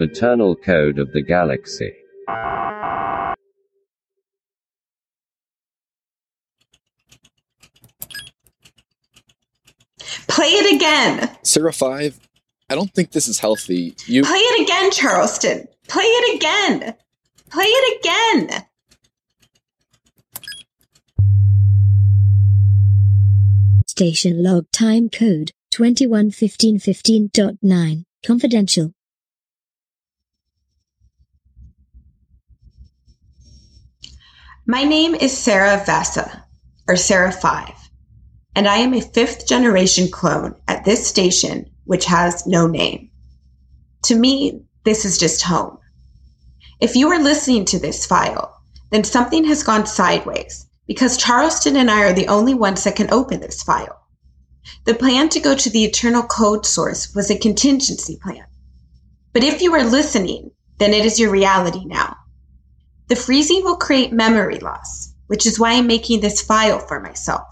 Eternal Code of the Galaxy. Play it again. Sarah 5, I don't think this is healthy. You Play it again, Charleston. Play it again. Play it again. Station log time code 211515.9. Confidential. My name is Sarah Vasa, or Sarah 5, and I am a fifth generation clone at this station, which has no name. To me, this is just home. If you are listening to this file, then something has gone sideways because Charleston and I are the only ones that can open this file. The plan to go to the eternal code source was a contingency plan. But if you are listening, then it is your reality now. The freezing will create memory loss, which is why I'm making this file for myself.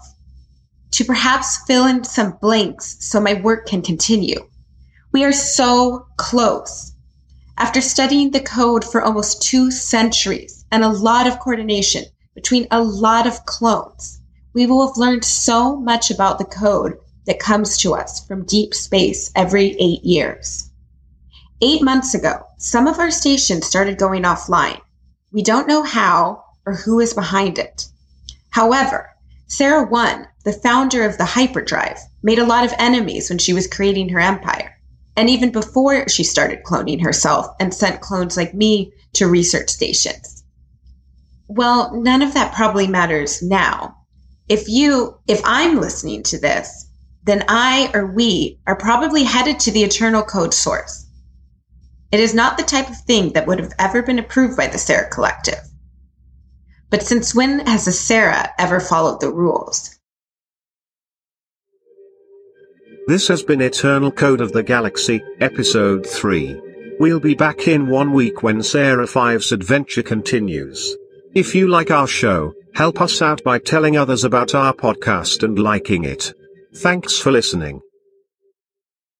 To perhaps fill in some blanks so my work can continue. We are so close. After studying the code for almost two centuries and a lot of coordination between a lot of clones, we will have learned so much about the code that comes to us from deep space every eight years. Eight months ago, some of our stations started going offline. We don't know how or who is behind it. However, Sarah One, the founder of the hyperdrive, made a lot of enemies when she was creating her empire. And even before she started cloning herself and sent clones like me to research stations. Well, none of that probably matters now. If you, if I'm listening to this, then I or we are probably headed to the eternal code source. It is not the type of thing that would have ever been approved by the Sarah Collective. But since when has a Sarah ever followed the rules? This has been Eternal Code of the Galaxy, Episode 3. We'll be back in one week when Sarah 5's adventure continues. If you like our show, help us out by telling others about our podcast and liking it. Thanks for listening.